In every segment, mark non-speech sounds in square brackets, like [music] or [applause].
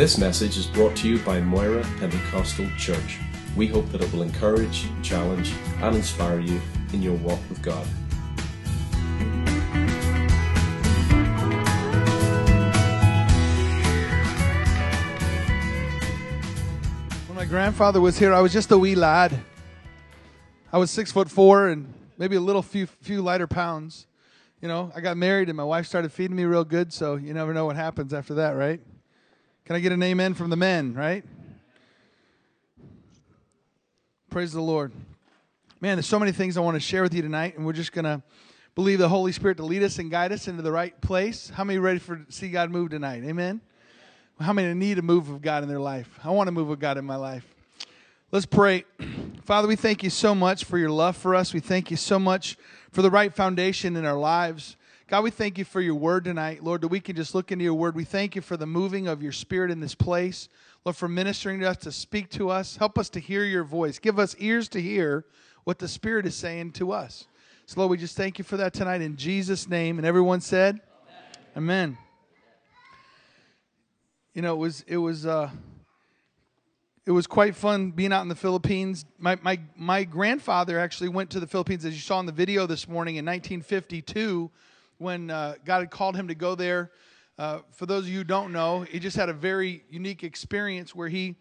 This message is brought to you by Moira Pentecostal Church. We hope that it will encourage, challenge, and inspire you in your walk with God. When my grandfather was here, I was just a wee lad. I was six foot four and maybe a little few few lighter pounds. You know, I got married and my wife started feeding me real good, so you never know what happens after that, right? Can I get an amen from the men, right? Praise the Lord. Man, there's so many things I want to share with you tonight, and we're just going to believe the Holy Spirit to lead us and guide us into the right place. How many ready for see God move tonight? Amen. How many need a move of God in their life? I want to move of God in my life. Let's pray. [clears throat] Father, we thank you so much for your love for us. We thank you so much for the right foundation in our lives. God, we thank you for your word tonight, Lord, that we can just look into your word. We thank you for the moving of your spirit in this place. Lord, for ministering to us, to speak to us. Help us to hear your voice. Give us ears to hear what the Spirit is saying to us. So, Lord, we just thank you for that tonight in Jesus' name. And everyone said, Amen. Amen. You know, it was it was uh, it was quite fun being out in the Philippines. My my my grandfather actually went to the Philippines, as you saw in the video this morning, in 1952, when uh, God had called him to go there uh, for those of you who don't know, he just had a very unique experience where he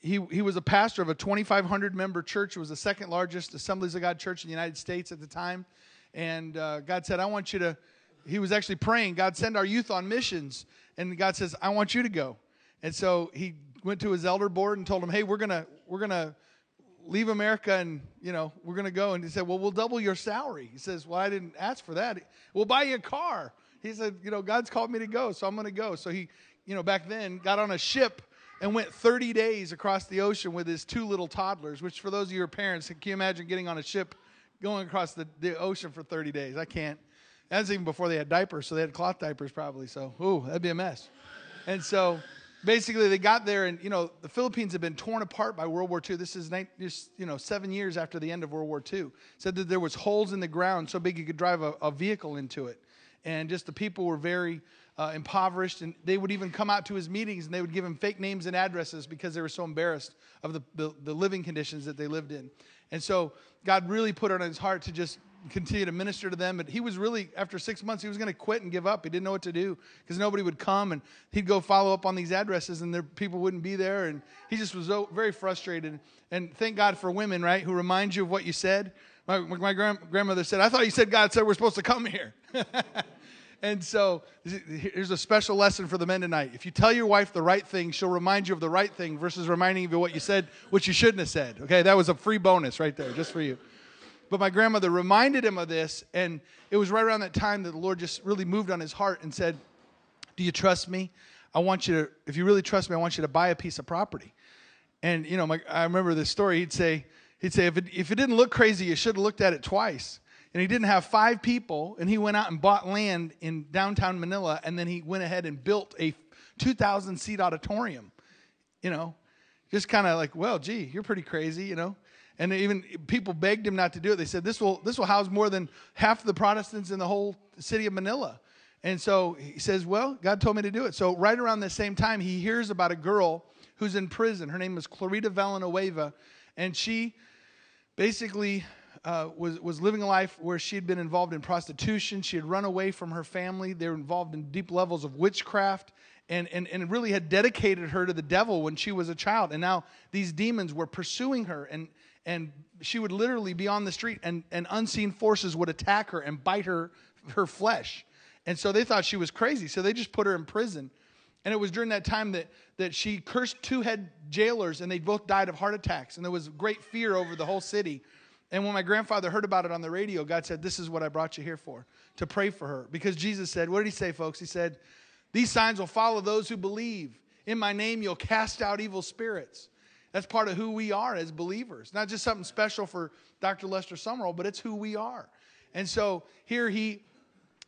he he was a pastor of a 2,500 member church. It was the second largest Assemblies of God church in the United States at the time, and uh, God said, "I want you to." He was actually praying, God, send our youth on missions, and God says, "I want you to go." And so he went to his elder board and told him, "Hey, we're gonna we're gonna leave America and, you know, we're going to go. And he said, well, we'll double your salary. He says, well, I didn't ask for that. We'll buy you a car he said, you know, God's called me to go, so I'm going to go. So he, you know, back then got on a ship and went 30 days across the ocean with his two little toddlers, which for those of you who are parents, can you imagine getting on a ship going across the, the ocean for 30 days? I can't. That's even before they had diapers, so they had cloth diapers probably. So, ooh, that'd be a mess. And so basically they got there and you know the philippines had been torn apart by world war ii this is you know seven years after the end of world war ii said that there was holes in the ground so big you could drive a, a vehicle into it. And just the people were very uh, impoverished and they would even come out to his meetings and they would give him fake names and addresses because they were so embarrassed of the, the, the living conditions that they lived in. And so god really put it on his heart to just continue to minister to them but he was really after six months he was going to quit and give up he didn't know what to do because nobody would come and he'd go follow up on these addresses and their people wouldn't be there and he just was so, very frustrated and thank god for women right who remind you of what you said my, my grand, grandmother said, I thought you said God said we're supposed to come here. [laughs] and so here's a special lesson for the men tonight. If you tell your wife the right thing, she'll remind you of the right thing versus reminding you of what you said, which you shouldn't have said. Okay, that was a free bonus right there, just for you. But my grandmother reminded him of this, and it was right around that time that the Lord just really moved on his heart and said, Do you trust me? I want you to, if you really trust me, I want you to buy a piece of property. And, you know, my, I remember this story. He'd say, He'd say, if it, if it didn't look crazy, you should have looked at it twice. And he didn't have five people, and he went out and bought land in downtown Manila, and then he went ahead and built a 2,000 seat auditorium. You know, just kind of like, well, gee, you're pretty crazy, you know. And even people begged him not to do it. They said, this will, this will house more than half the Protestants in the whole city of Manila. And so he says, Well, God told me to do it. So, right around the same time, he hears about a girl who's in prison. Her name is Clarita Villanueva. And she basically uh, was, was living a life where she had been involved in prostitution. She had run away from her family. They were involved in deep levels of witchcraft and, and, and really had dedicated her to the devil when she was a child. And now these demons were pursuing her, and, and she would literally be on the street, and, and unseen forces would attack her and bite her, her flesh. And so they thought she was crazy. So they just put her in prison. And it was during that time that, that she cursed two head jailers, and they both died of heart attacks. And there was great fear over the whole city. And when my grandfather heard about it on the radio, God said, This is what I brought you here for, to pray for her. Because Jesus said, What did he say, folks? He said, These signs will follow those who believe. In my name, you'll cast out evil spirits. That's part of who we are as believers. Not just something special for Dr. Lester Sumrall, but it's who we are. And so here he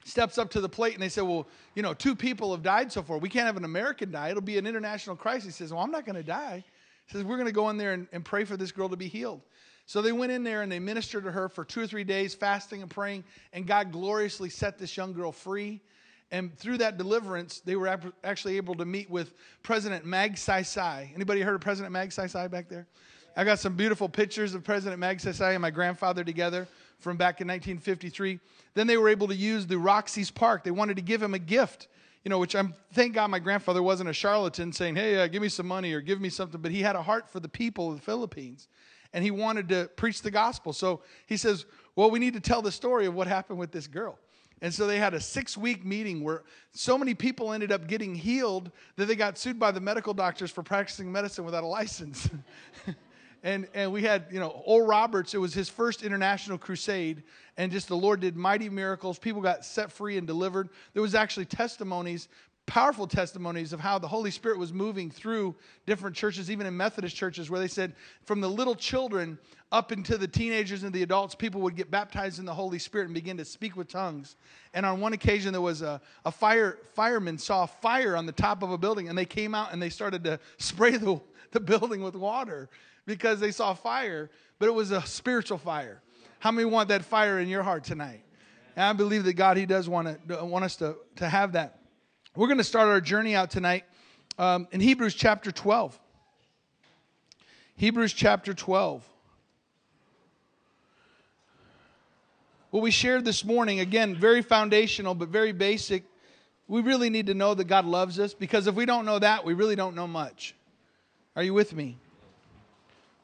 steps up to the plate and they say, Well, you know, two people have died so far. We can't have an American die. It'll be an international crisis. He says, Well, I'm not going to die. He says, We're going to go in there and, and pray for this girl to be healed. So they went in there and they ministered to her for two or three days, fasting and praying, and God gloriously set this young girl free. And through that deliverance, they were actually able to meet with President Magsaysay. Anybody heard of President Magsaysay back there? I got some beautiful pictures of President Magsaysay and my grandfather together from back in 1953. Then they were able to use the Roxas Park. They wanted to give him a gift, you know, which I'm thank God my grandfather wasn't a charlatan saying, "Hey, uh, give me some money or give me something," but he had a heart for the people of the Philippines, and he wanted to preach the gospel. So he says, "Well, we need to tell the story of what happened with this girl." And so they had a six week meeting where so many people ended up getting healed that they got sued by the medical doctors for practicing medicine without a license. [laughs] and and we had you know Oral Roberts. It was his first international crusade, and just the Lord did mighty miracles. People got set free and delivered. There was actually testimonies, powerful testimonies of how the Holy Spirit was moving through different churches, even in Methodist churches, where they said from the little children up into the teenagers and the adults, people would get baptized in the Holy Spirit and begin to speak with tongues. And on one occasion, there was a, a fire fireman saw a fire on the top of a building, and they came out and they started to [laughs] spray the, the building with water because they saw fire, but it was a spiritual fire. How many want that fire in your heart tonight? And I believe that God, He does want to want us to, to have that. We're going to start our journey out tonight um, in Hebrews chapter 12. Hebrews chapter 12. What we shared this morning, again, very foundational, but very basic. We really need to know that God loves us because if we don't know that, we really don't know much. Are you with me?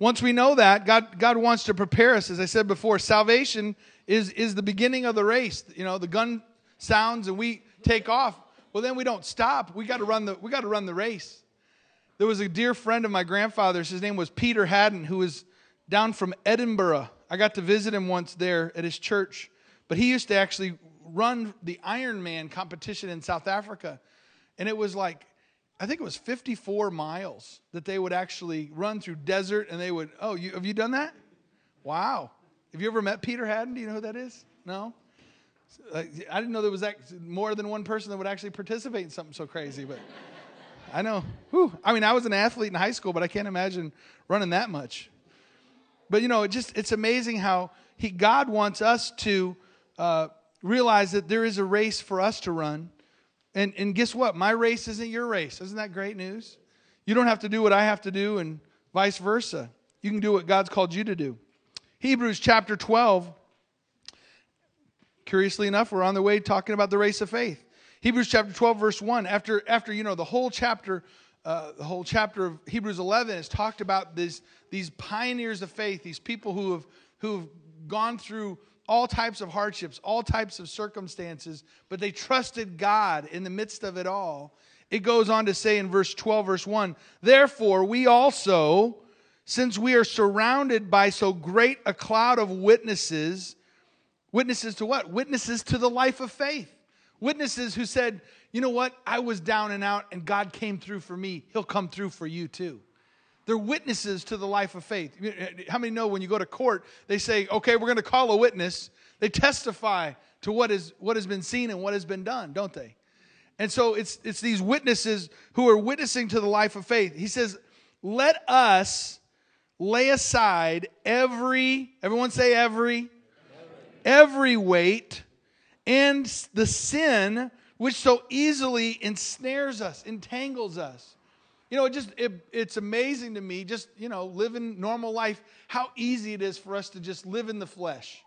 Once we know that, God, God wants to prepare us. As I said before, salvation is, is the beginning of the race. You know, the gun sounds and we take off. Well, then we don't stop. We got to run the we got to run the race. There was a dear friend of my grandfather's. His name was Peter Haddon, who was down from Edinburgh. I got to visit him once there at his church. But he used to actually run the Ironman competition in South Africa. And it was like I think it was 54 miles that they would actually run through desert and they would, oh, you, have you done that? Wow. Have you ever met Peter Haddon? Do you know who that is? No? I didn't know there was more than one person that would actually participate in something so crazy, but I know. Whew. I mean, I was an athlete in high school, but I can't imagine running that much. But you know, it just it's amazing how he God wants us to uh, realize that there is a race for us to run and, and guess what? My race isn't your race. Isn't that great news? You don't have to do what I have to do, and vice versa. You can do what God's called you to do. Hebrews chapter 12. Curiously enough, we're on the way talking about the race of faith. Hebrews chapter 12, verse 1. After, after you know, the whole chapter, uh, the whole chapter of Hebrews 11 has talked about this, these pioneers of faith, these people who have, who have gone through all types of hardships, all types of circumstances, but they trusted God in the midst of it all. It goes on to say in verse 12, verse 1 Therefore, we also, since we are surrounded by so great a cloud of witnesses, witnesses to what? Witnesses to the life of faith. Witnesses who said, you know what? I was down and out, and God came through for me. He'll come through for you too. They're witnesses to the life of faith. Uh, how many know when you go to court, they say, okay, we're going to call a witness. They testify to what, is, what has been seen and what has been done, don't they? And so it's, it's these witnesses who are witnessing to the life of faith. He says, let us lay aside every, everyone say every, every weight and the sin which so easily ensnares us, entangles us. You know, it just it, it's amazing to me, just you know, living normal life, how easy it is for us to just live in the flesh.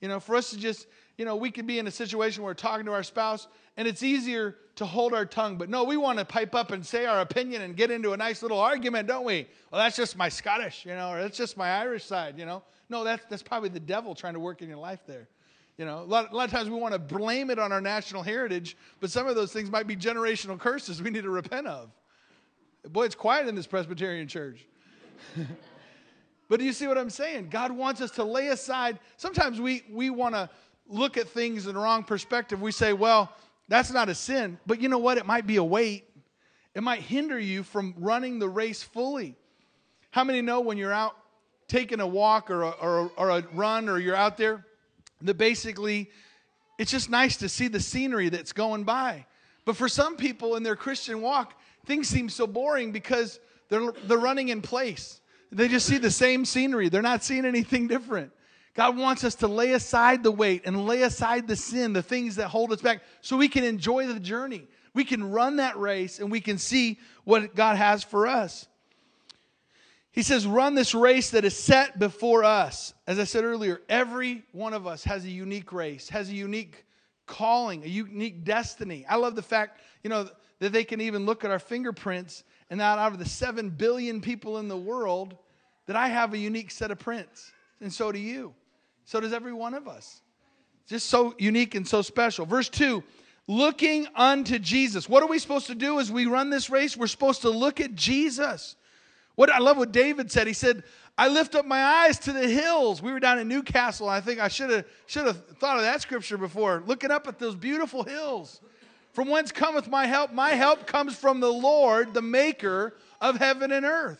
You know, for us to just, you know, we could be in a situation where we're talking to our spouse and it's easier to hold our tongue. But no, we want to pipe up and say our opinion and get into a nice little argument, don't we? Well, that's just my Scottish, you know, or that's just my Irish side, you know. No, that's that's probably the devil trying to work in your life there. You know, a lot, a lot of times we want to blame it on our national heritage, but some of those things might be generational curses we need to repent of. Boy, it's quiet in this Presbyterian church. [laughs] but do you see what I'm saying? God wants us to lay aside. Sometimes we, we want to look at things in the wrong perspective. We say, well, that's not a sin. But you know what? It might be a weight, it might hinder you from running the race fully. How many know when you're out taking a walk or a, or or a run or you're out there that basically it's just nice to see the scenery that's going by? But for some people in their Christian walk, things seem so boring because they're, they're running in place. They just see the same scenery, they're not seeing anything different. God wants us to lay aside the weight and lay aside the sin, the things that hold us back, so we can enjoy the journey. We can run that race and we can see what God has for us. He says, run this race that is set before us. As I said earlier, every one of us has a unique race, has a unique calling, a unique destiny. I love the fact, you know, that they can even look at our fingerprints and that out of the 7 billion people in the world, that I have a unique set of prints. And so do you. So does every one of us. Just so unique and so special. Verse 2 looking unto Jesus. What are we supposed to do as we run this race? We're supposed to look at Jesus. What I love what David said. He said, I lift up my eyes to the hills. We were down in Newcastle. and I think I should have should have thought of that scripture before. Looking up at those beautiful hills. From whence cometh my help? My help comes from the Lord, the maker of heaven and earth.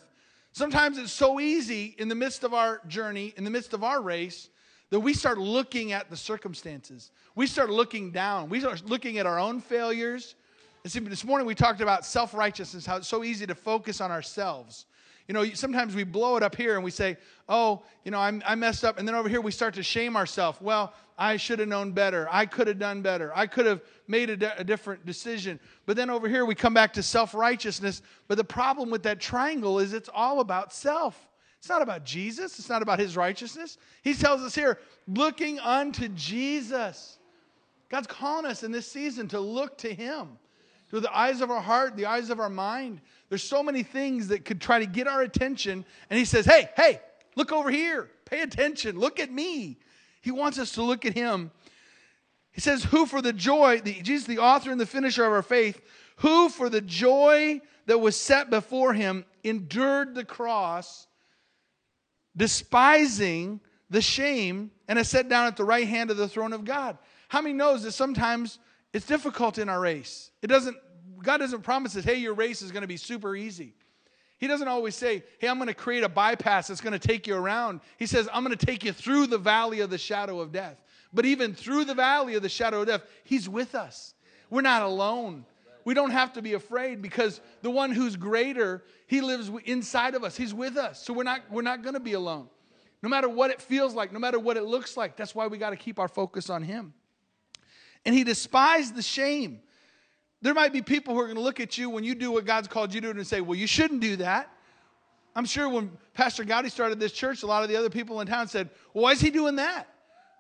Sometimes it's so easy in the midst of our journey, in the midst of our race, that we start looking at the circumstances. We start looking down. We start looking at our own failures. And see, this morning we talked about self righteousness, how it's so easy to focus on ourselves. You know, sometimes we blow it up here and we say, oh, you know, I'm, I messed up. And then over here we start to shame ourselves. Well, I should have known better. I could have done better. I could have made a, de- a different decision. But then over here we come back to self righteousness. But the problem with that triangle is it's all about self. It's not about Jesus, it's not about his righteousness. He tells us here, looking unto Jesus. God's calling us in this season to look to him through the eyes of our heart, the eyes of our mind. There's so many things that could try to get our attention. And he says, Hey, hey, look over here. Pay attention. Look at me. He wants us to look at him. He says, Who for the joy, the, Jesus, the author and the finisher of our faith, who for the joy that was set before him endured the cross, despising the shame, and has sat down at the right hand of the throne of God. How many knows that sometimes it's difficult in our race? It doesn't God doesn't promise us, hey, your race is going to be super easy. He doesn't always say, hey, I'm going to create a bypass that's going to take you around. He says, I'm going to take you through the valley of the shadow of death. But even through the valley of the shadow of death, He's with us. We're not alone. We don't have to be afraid because the one who's greater, He lives inside of us. He's with us. So we're not, we're not going to be alone. No matter what it feels like, no matter what it looks like, that's why we got to keep our focus on Him. And He despised the shame. There might be people who are going to look at you when you do what God's called you to do and say, well, you shouldn't do that. I'm sure when Pastor Gowdy started this church, a lot of the other people in town said, well, why is he doing that?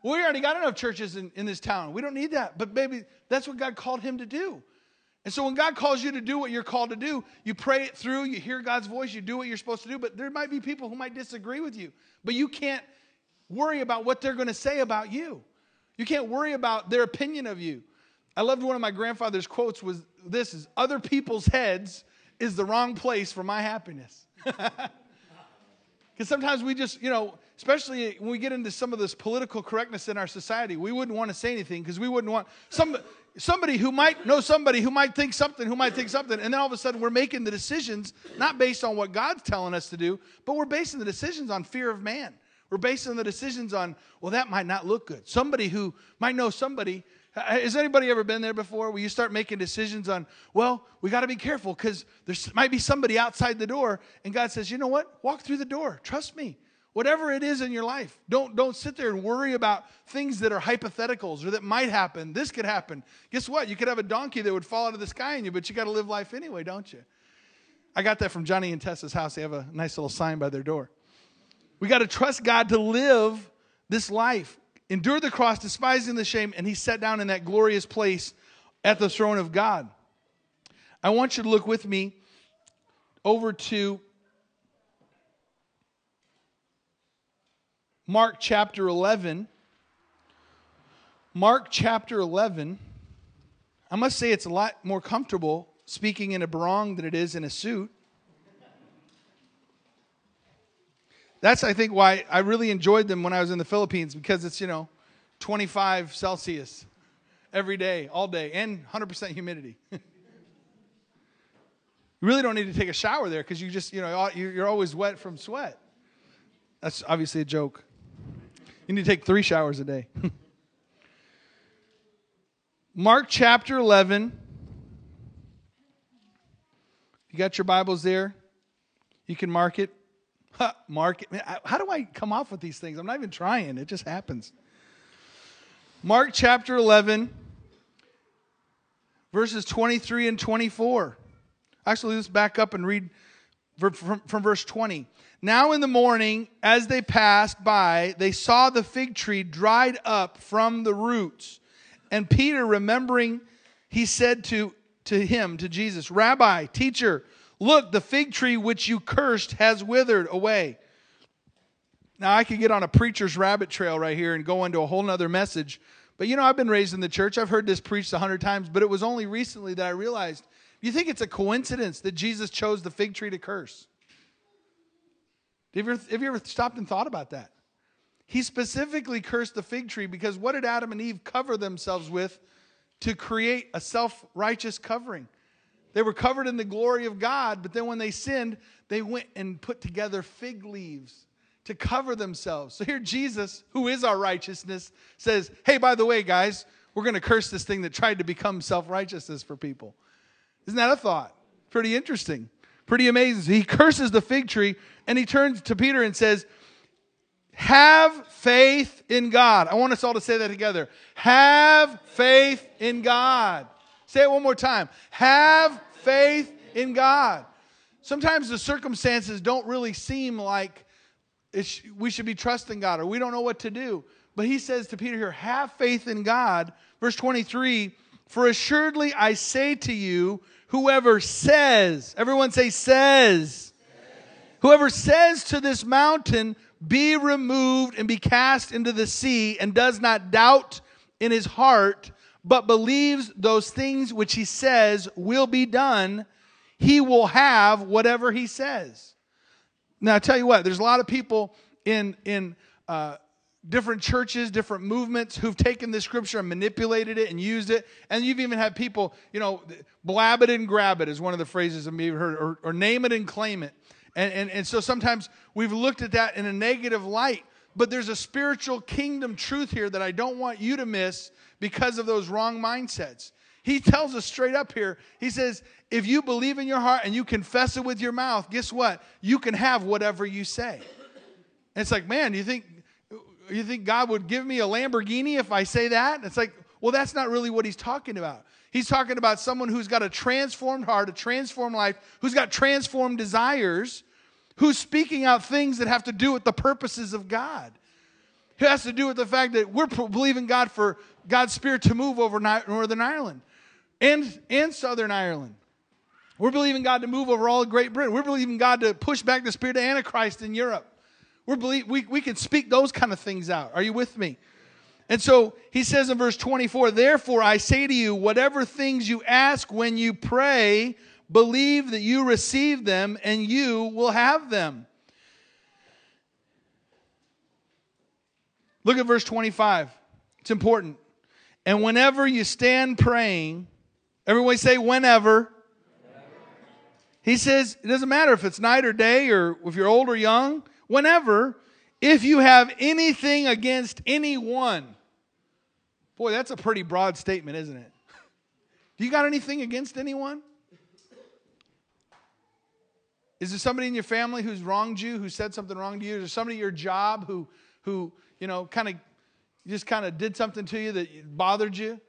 Well, we already got enough churches in, in this town. We don't need that. But maybe that's what God called him to do. And so when God calls you to do what you're called to do, you pray it through, you hear God's voice, you do what you're supposed to do. But there might be people who might disagree with you. But you can't worry about what they're going to say about you. You can't worry about their opinion of you. I loved one of my grandfather's quotes was this is other people's heads is the wrong place for my happiness. [laughs] Because sometimes we just, you know, especially when we get into some of this political correctness in our society, we wouldn't want to say anything because we wouldn't want some, somebody who might know somebody who might think something, who might think something, and then all of a sudden we're making the decisions not based on what God's telling us to do, but we're basing the decisions on fear of man. We're basing the decisions on, well, that might not look good. Somebody who might know somebody has anybody ever been there before where you start making decisions on, well, we got to be careful because there might be somebody outside the door, and God says, you know what? Walk through the door. Trust me. Whatever it is in your life, don't, don't sit there and worry about things that are hypotheticals or that might happen. This could happen. Guess what? You could have a donkey that would fall out of the sky on you, but you got to live life anyway, don't you? I got that from Johnny and Tessa's house. They have a nice little sign by their door. We got to trust God to live this life endured the cross, despising the shame, and he sat down in that glorious place at the throne of God. I want you to look with me over to Mark chapter 11. Mark chapter 11. I must say it's a lot more comfortable speaking in a barong than it is in a suit. That's, I think, why I really enjoyed them when I was in the Philippines because it's, you know, 25 Celsius every day, all day, and 100% humidity. [laughs] you really don't need to take a shower there because you just, you know, you're always wet from sweat. That's obviously a joke. You need to take three showers a day. [laughs] Mark chapter 11. You got your Bibles there? You can mark it Mark, how do I come off with these things? I'm not even trying, it just happens. Mark chapter 11, verses 23 and 24. Actually, let's back up and read from, from verse 20. Now in the morning, as they passed by, they saw the fig tree dried up from the roots. And Peter, remembering, he said to, to him, to Jesus, Rabbi, teacher, look, the fig tree which you cursed has withered away. Now, I could get on a preacher's rabbit trail right here and go into a whole nother message. But you know, I've been raised in the church. I've heard this preached a hundred times, but it was only recently that I realized you think it's a coincidence that Jesus chose the fig tree to curse? Have you, ever, have you ever stopped and thought about that? He specifically cursed the fig tree because what did Adam and Eve cover themselves with to create a self righteous covering? They were covered in the glory of God, but then when they sinned, they went and put together fig leaves to cover themselves. So here, Jesus, who is our righteousness, says, Hey, by the way, guys, we're going to curse this thing that tried to become self righteousness for people. Isn't that a thought? Pretty interesting. Pretty amazing. He curses the fig tree and he turns to Peter and says, Have faith in God. I want us all to say that together. Have faith in God. Say it one more time. Have faith in God. Sometimes the circumstances don't really seem like we should be trusting God or we don't know what to do. But he says to Peter here, Have faith in God. Verse 23 For assuredly I say to you, whoever says, everyone say, says. Whoever says to this mountain, be removed and be cast into the sea, and does not doubt in his heart, but believes those things which he says will be done, he will have whatever he says. Now, I tell you what, there's a lot of people in, in uh, different churches, different movements who've taken this scripture and manipulated it and used it. And you've even had people, you know, blab it and grab it is one of the phrases I've heard, or, or name it and claim it. And, and, and so sometimes we've looked at that in a negative light, but there's a spiritual kingdom truth here that I don't want you to miss because of those wrong mindsets. He tells us straight up here, he says, if you believe in your heart and you confess it with your mouth, guess what? You can have whatever you say. And it's like, man, you think you think God would give me a Lamborghini if I say that? It's like, well, that's not really what he's talking about. He's talking about someone who's got a transformed heart, a transformed life, who's got transformed desires, who's speaking out things that have to do with the purposes of God. It has to do with the fact that we're believing God for God's Spirit to move over Northern Ireland and, and Southern Ireland. We're believing God to move over all of Great Britain. We're believing God to push back the spirit of Antichrist in Europe. We're believe, we, we can speak those kind of things out. Are you with me? And so he says in verse 24, Therefore I say to you, whatever things you ask when you pray, believe that you receive them and you will have them. Look at verse 25. It's important. And whenever you stand praying, everyone say, whenever. He says, it doesn't matter if it's night or day or if you're old or young whenever, if you have anything against anyone. Boy, that's a pretty broad statement, isn't it? Do [laughs] you got anything against anyone? Is there somebody in your family who's wronged you, who said something wrong to you? Is there somebody at your job who, who you know, kind of just kind of did something to you that bothered you?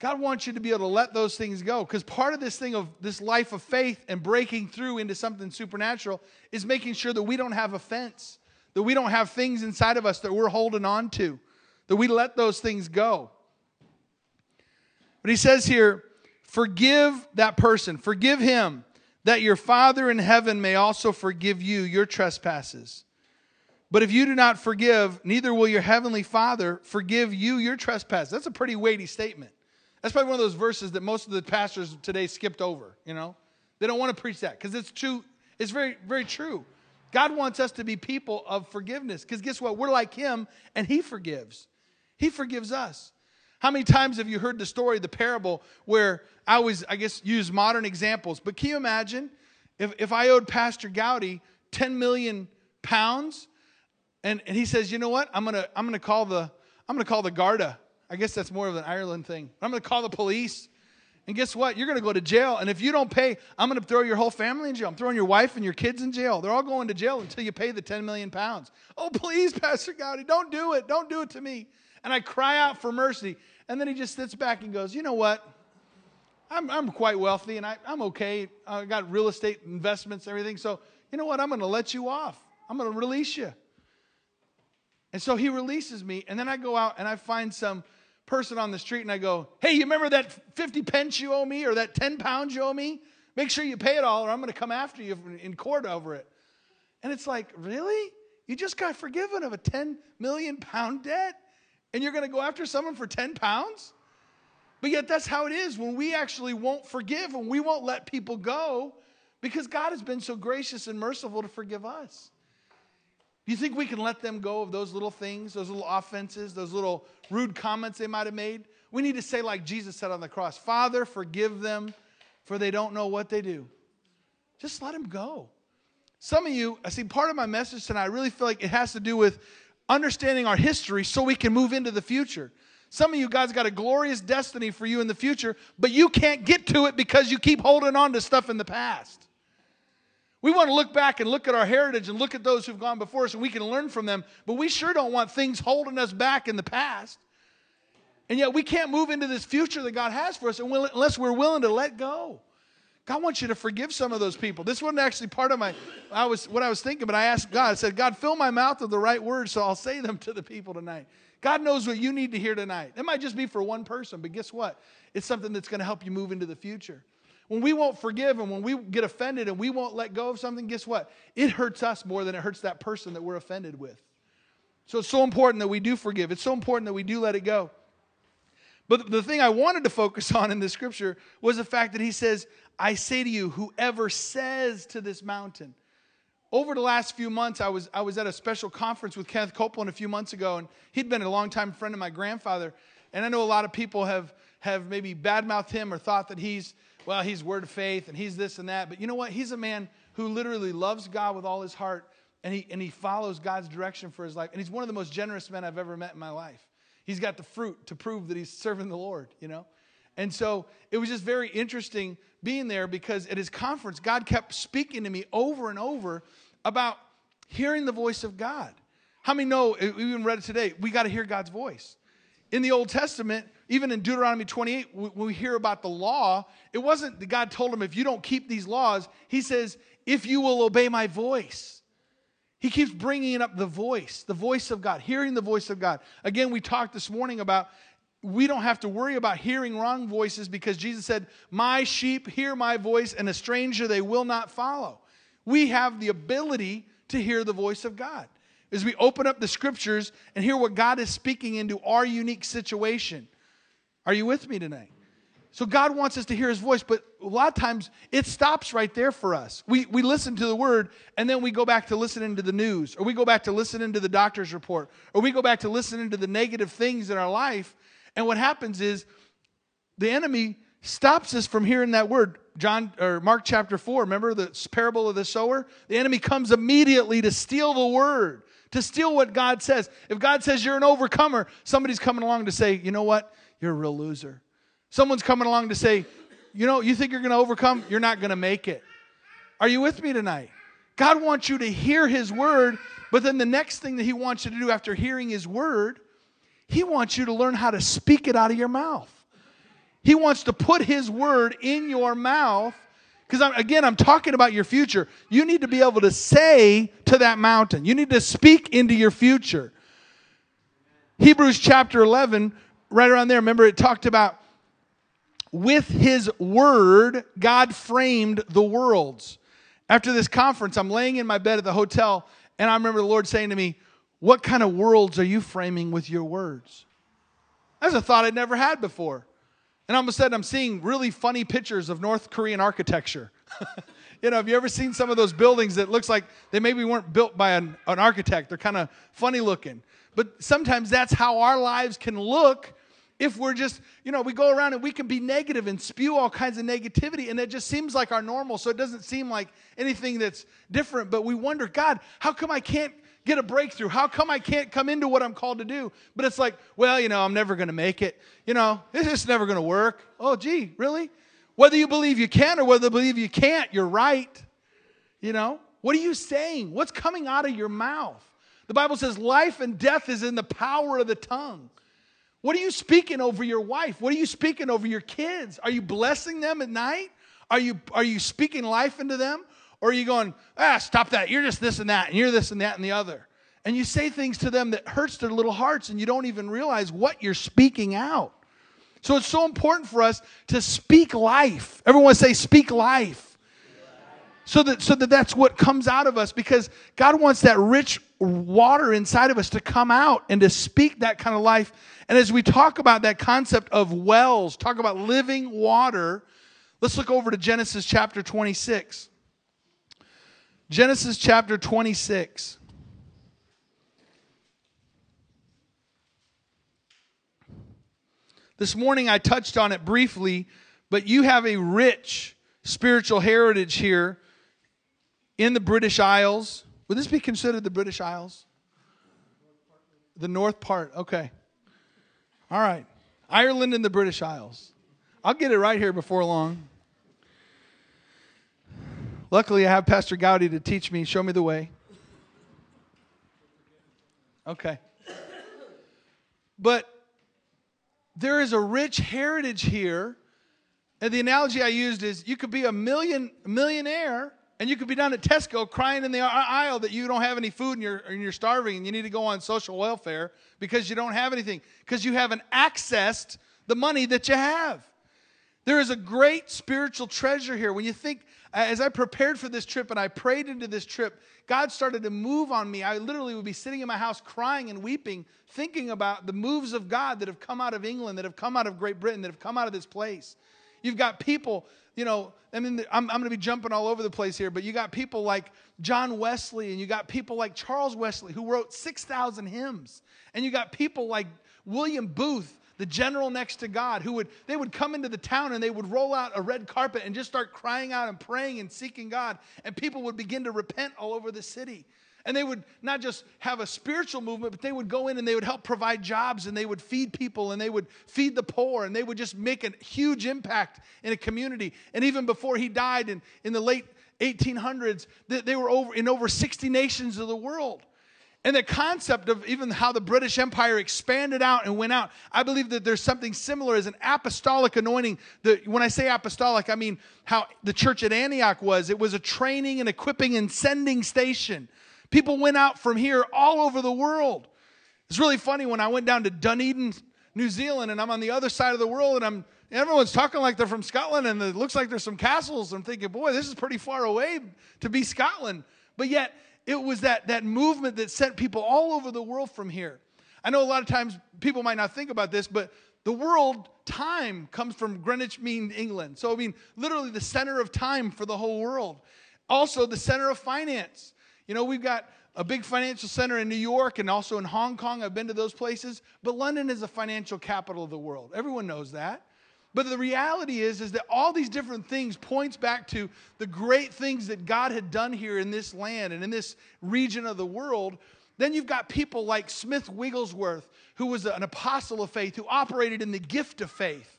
God wants you to be able to let those things go because part of this thing of this life of faith and breaking through into something supernatural is making sure that we don't have offense, that we don't have things inside of us that we're holding on to, that we let those things go. But he says here, forgive that person, forgive him, that your Father in heaven may also forgive you your trespasses. But if you do not forgive, neither will your heavenly Father forgive you your trespasses. That's a pretty weighty statement. That's probably one of those verses that most of the pastors today skipped over, you know? They don't want to preach that because it's true. It's very, very true. God wants us to be people of forgiveness because guess what? We're like Him and He forgives. He forgives us. How many times have you heard the story, the parable, where I always, I guess, use modern examples, but can you imagine if, if I owed Pastor Gowdy 10 million pounds and, and he says, you know what? I'm gonna I'm gonna call the I'm gonna call the Garda I guess that's more of an Ireland thing. I'm to call the police And guess what? You're to go to jail. And if you don't pay, I'm to throw your whole family in jail. I'm throwing your wife and your kids in jail. They're all going to jail until you pay the 10 million pounds. Oh, please, [laughs] Pastor Gowdy, don't do it. Don't do it to me. And I cry out for mercy. And then he just sits back and goes, You know what? I'm, I'm quite wealthy and I, I'm okay. I got real estate investments, everything. So, you know what? I'm going to let you off. I'm going to release you. And so he releases me. And then I go out and I find some person on the street and I go, Hey, you remember that 50 pence you owe me or that 10 pounds you owe me? Make sure you pay it all or I'm going to come after you in court over it. And it's like, Really? You just got forgiven of a 10 million pound debt and you're going to go after someone for 10 pounds? But yet, that's how it is when we actually won't forgive and we won't let people go because God has been so gracious and merciful to forgive us. Do you think we can let them go of those little things, those little offenses, those little rude comments they might have made? We need to say, like Jesus said on the cross Father, forgive them, for they don't know what they do. Just let them go. Some of you, I see part of my message tonight, I really feel like it has to do with understanding our history so we can move into the future. Some of you guys got a glorious destiny for you in the future, but you can't get to it because you keep holding on to stuff in the past. We want to look back and look at our heritage and look at those who've gone before us and we can learn from them, but we sure don't want things holding us back in the past. And yet we can't move into this future that God has for us unless we're willing to let go. God wants you to forgive some of those people. This wasn't actually part of my I was what I was thinking, but I asked God, I said, God, fill my mouth with the right words so I'll say them to the people tonight. God knows what you need to hear tonight. It might just be for one person, but guess what? It's something that's going to help you move into the future. When we won't forgive and when we get offended and we won't let go of something, guess what? It hurts us more than it hurts that person that we're offended with. So it's so important that we do forgive. It's so important that we do let it go. But the thing I wanted to focus [laughs] on in this scripture was the fact that he says, I say to you, whoever says to this mountain. Over the last few months, I was, I was at a special conference with Kenneth Copeland a few months ago, and he'd been a longtime friend of my grandfather. And I know a lot of people have, have maybe badmouthed him or thought that he's well, he's word of faith and he's this and that. But you know what? He's a man who literally loves God with all his heart and he, and he follows God's direction for his life. And he's one of the most generous men I've ever met in my life. He's got the fruit to prove that he's serving the Lord, you know? And so it was just very interesting being there because at his conference, God kept speaking to me over and over about hearing the voice of God. How many know, we even read it today, we got to hear God's voice. In the Old Testament, even in Deuteronomy 28, when we hear about the law, it wasn't that God told him, if you don't keep these laws, he says, if you will obey my voice. He keeps bringing up the voice, the voice of God, hearing the voice of God. Again, we talked this morning about we don't have to worry about hearing wrong voices because Jesus said, My sheep hear my voice, and a stranger they will not follow. We have the ability to hear the voice of God. As we open up the scriptures and hear what God is speaking into our unique situation. Are you with me tonight? So God wants us to hear his voice, but a lot of times it stops right there for us. We, we listen to the word and then we go back to listening to the news, or we go back to listening to the doctor's report, or we go back to listening to the negative things in our life. And what happens is the enemy stops us from hearing that word. John or Mark chapter 4, remember the parable of the sower? The enemy comes immediately to steal the word, to steal what God says. If God says you're an overcomer, somebody's coming along to say, you know what? you're a real loser. Someone's coming along to say, you know, you think you're going to overcome, you're not going to make it. Are you with me tonight? God wants you to hear His word, but then the next thing that He wants you to do after hearing His word, He wants you to learn how to speak it out of your mouth. He wants to put His word in your mouth. Because again, I'm talking about your future. You need to be able to say to that mountain, you need to speak into your future. Hebrews chapter 11, right around there, remember it talked about with his word, God framed the worlds. After this conference, I'm laying in my bed at the hotel, and I remember the Lord saying to me, What kind of worlds are you framing with your words? That's a thought I'd never had before. And all of a sudden, I'm seeing really funny pictures of North Korean architecture. [laughs] you know, have you ever seen some of those buildings that looks like they maybe weren't built by an, an architect? They're kind of funny looking. But sometimes that's how our lives can look if we're just, you know, we go around and we can be negative and spew all kinds of negativity, and it just seems like our normal, so it doesn't seem like anything that's different. But we wonder, God, how come I can't get a breakthrough? How come I can't come into what I'm called to do? But it's like, well, you know, I'm never going to make it. You know, it's just never going to work. Oh, gee, really? Whether you believe you can or whether you believe you can't, you're right. You know, what are you saying? What's coming out of your mouth? The Bible says life and death is in the power of the tongue. What are you speaking over your wife? What are you speaking over your kids? Are you blessing them at night? Are you, are you speaking life into them? Or are you going, ah, stop that. You're just this and that, and you're this and that and the other. And you say things to them that hurts their little hearts, and you don't even realize what you're speaking out. So it's so important for us to speak life. Everyone say, speak life. So that, so that that's what comes out of us because God wants that rich water inside of us to come out and to speak that kind of life. And as we talk about that concept of wells, talk about living water, let's look over to Genesis chapter 26. Genesis chapter 26. This morning I touched on it briefly, but you have a rich spiritual heritage here in the British Isles. Would this be considered the British Isles? The north part, okay. All right. Ireland and the British Isles. I'll get it right here before long. Luckily, I have Pastor Gowdy to teach me, show me the way. Okay. But there is a rich heritage here. And the analogy I used is you could be a million millionaire and you could be down at Tesco crying in the aisle that you don't have any food and you're, and you're starving and you need to go on social welfare because you don't have anything, because you haven't accessed the money that you have. There is a great spiritual treasure here. When you think, as I prepared for this trip and I prayed into this trip, God started to move on me. I literally would be sitting in my house crying and weeping, thinking about the moves of God that have come out of England, that have come out of Great Britain, that have come out of this place. You've got people, you know, I mean, I'm, I'm going to be jumping all over the place here, but you got people like John Wesley, and you got people like Charles Wesley, who wrote 6,000 hymns, and you got people like William Booth, the general next to God, who would they would come into the town and they would roll out a red carpet and just start crying out and praying and seeking God, and people would begin to repent all over the city. And they would not just have a spiritual movement, but they would go in and they would help provide jobs and they would feed people and they would feed the poor and they would just make a huge impact in a community. And even before he died in, in the late 1800s, they were over in over 60 nations of the world. And the concept of even how the British Empire expanded out and went out, I believe that there's something similar as an apostolic anointing. The, when I say apostolic, I mean how the church at Antioch was. It was a training and equipping and sending station. People went out from here all over the world. It's really funny when I went down to Dunedin, New Zealand, and I'm on the other side of the world, and I'm everyone's talking like they're from Scotland, and it looks like there's some castles. I'm thinking, boy, this is pretty far away to be Scotland. But yet, it was that, that movement that sent people all over the world from here. I know a lot of times people might not think about this, but the world time comes from Greenwich Mean England. So, I mean, literally the center of time for the whole world. Also, the center of finance. You know, we've got a big financial center in New York and also in Hong Kong. I've been to those places. But London is the financial capital of the world. Everyone knows that. But the reality is, is that all these different things points back to the great things that God had done here in this land and in this region of the world. Then you've got people like Smith Wigglesworth, who was an apostle of faith, who operated in the gift of faith.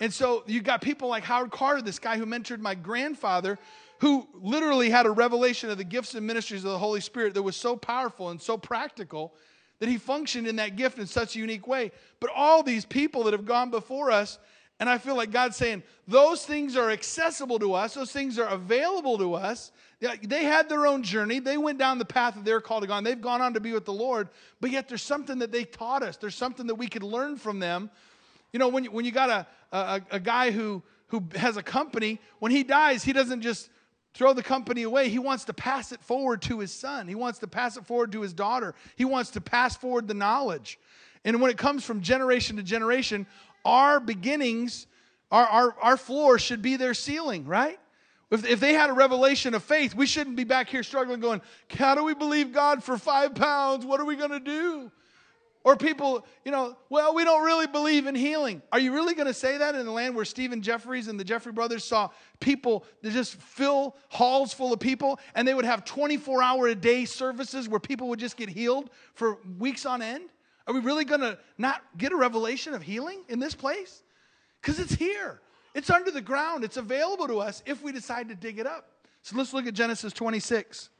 And so you've got people like Howard Carter, this guy who mentored my grandfather, who literally had a revelation of the gifts and ministries of the Holy Spirit that was so powerful and so practical that he functioned in that gift in such a unique way. But all these people that have gone before us, and I feel like God's saying, those things are accessible to us, those things are available to us. They had their own journey. They went down the path of their call to God. They've gone on to be with the Lord, but yet there's something that they taught us. There's something that we could learn from them. You know, when you, when you got a, a, a guy who, who has a company, when he dies, he doesn't just throw the company away. He wants to pass it forward to his son. He wants to pass it forward to his daughter. He wants to pass forward the knowledge. And when it comes from generation to generation, our beginnings, our, our, our floor should be their ceiling, right? If, if they had a revelation of faith, we shouldn't be back here struggling, going, How do we believe God for five pounds? What are we going to do? Or people, you know, well, we don't really believe in healing. Are you really going to say that in the land where Stephen Jeffreys and the Jeffrey brothers saw people that just fill halls full of people and they would have 24 hour a day services where people would just get healed for weeks on end? Are we really going to not get a revelation of healing in this place? Because it's here, it's under the ground, it's available to us if we decide to dig it up. So let's look at Genesis 26.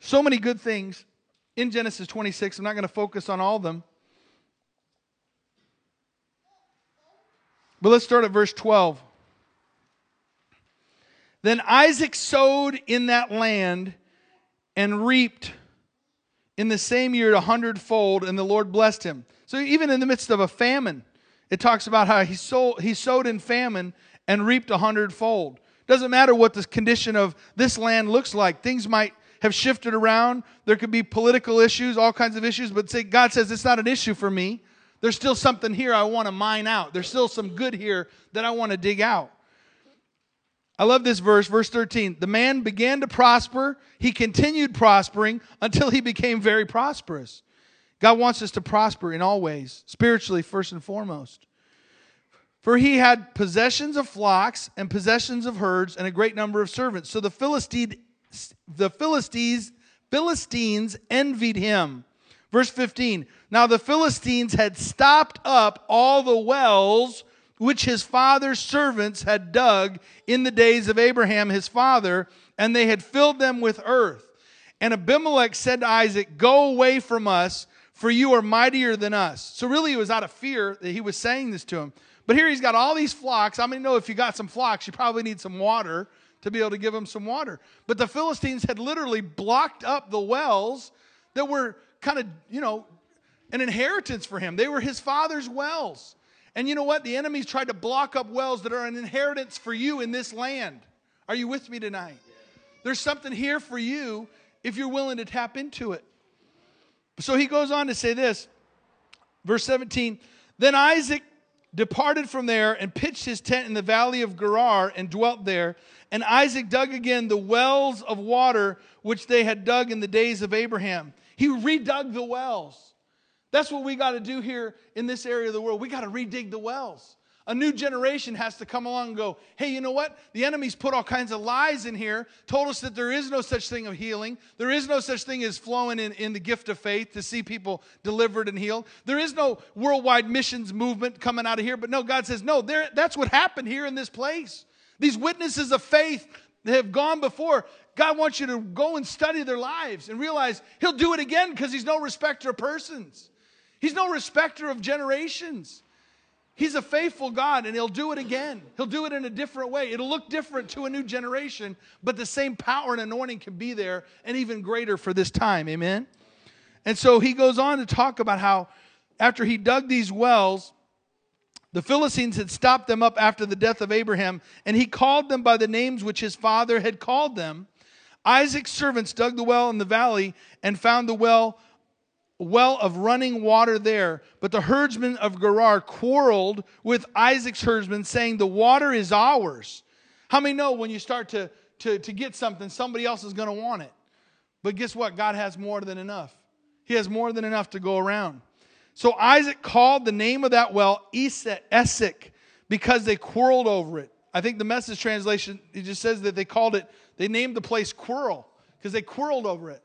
So many good things in Genesis 26. I'm not going to focus on all of them. But let's start at verse 12. Then Isaac sowed in that land and reaped in the same year a hundredfold, and the Lord blessed him. So even in the midst of a famine, it talks about how he sowed, he sowed in famine and reaped a hundredfold. Doesn't matter what the condition of this land looks like. Things might have shifted around. There could be political issues, all kinds of issues, but say, God says it's not an issue for me. There's still something here I want to mine out. There's still some good here that I want to dig out. I love this verse, verse 13. The man began to prosper. He continued prospering until he became very prosperous. God wants us to prosper in all ways, spiritually, first and foremost. For he had possessions of flocks and possessions of herds and a great number of servants. So the Philistine the Philistines, Philistines envied him. Verse 15. Now the Philistines had stopped up all the wells which his father's servants had dug in the days of Abraham his father, and they had filled them with earth. And Abimelech said to Isaac, Go away from us, for you are mightier than us. So really, it was out of fear that he was saying this to him. But here he's got all these flocks. I mean, know if you got some flocks, you probably need some water to be able to give them some water. But the Philistines had literally blocked up the wells that were kind of, you know, an inheritance for him. They were his father's wells. And you know what? The enemies tried to block up wells that are an inheritance for you in this land. Are you with me tonight? There's something here for you if you're willing to tap into it. So he goes on to say this, verse 17 Then Isaac departed from there and pitched his tent in the valley of Gerar and dwelt there. And Isaac dug again the wells of water which they had dug in the days of Abraham. He redug the wells. That's what we got to do here in this area of the world. We got to redig the wells. A new generation has to come along and go, hey, you know what? The enemy's put all kinds of lies in here, told us that there is no such thing of healing. There is no such thing as flowing in, in the gift of faith to see people delivered and healed. There is no worldwide missions movement coming out of here. But no, God says, no, there, that's what happened here in this place. These witnesses of faith that have gone before, God wants you to go and study their lives and realize He'll do it again because He's no respecter of persons. He's no respecter of generations. He's a faithful God and He'll do it again. He'll do it in a different way. It'll look different to a new generation, but the same power and anointing can be there and even greater for this time. Amen? And so he goes on to talk about how after he dug these wells, the Philistines had stopped them up after the death of Abraham, and he called them by the names which his father had called them. Isaac's servants dug the well in the valley and found the well well of running water there. But the herdsmen of Gerar quarreled with Isaac's herdsmen, saying, The water is ours. How many know when you start to, to, to get something, somebody else is going to want it? But guess what? God has more than enough. He has more than enough to go around. So Isaac called the name of that well Esek because they quarreled over it. I think the message translation, it just says that they called it, they named the place Quarrel because they quarreled over it.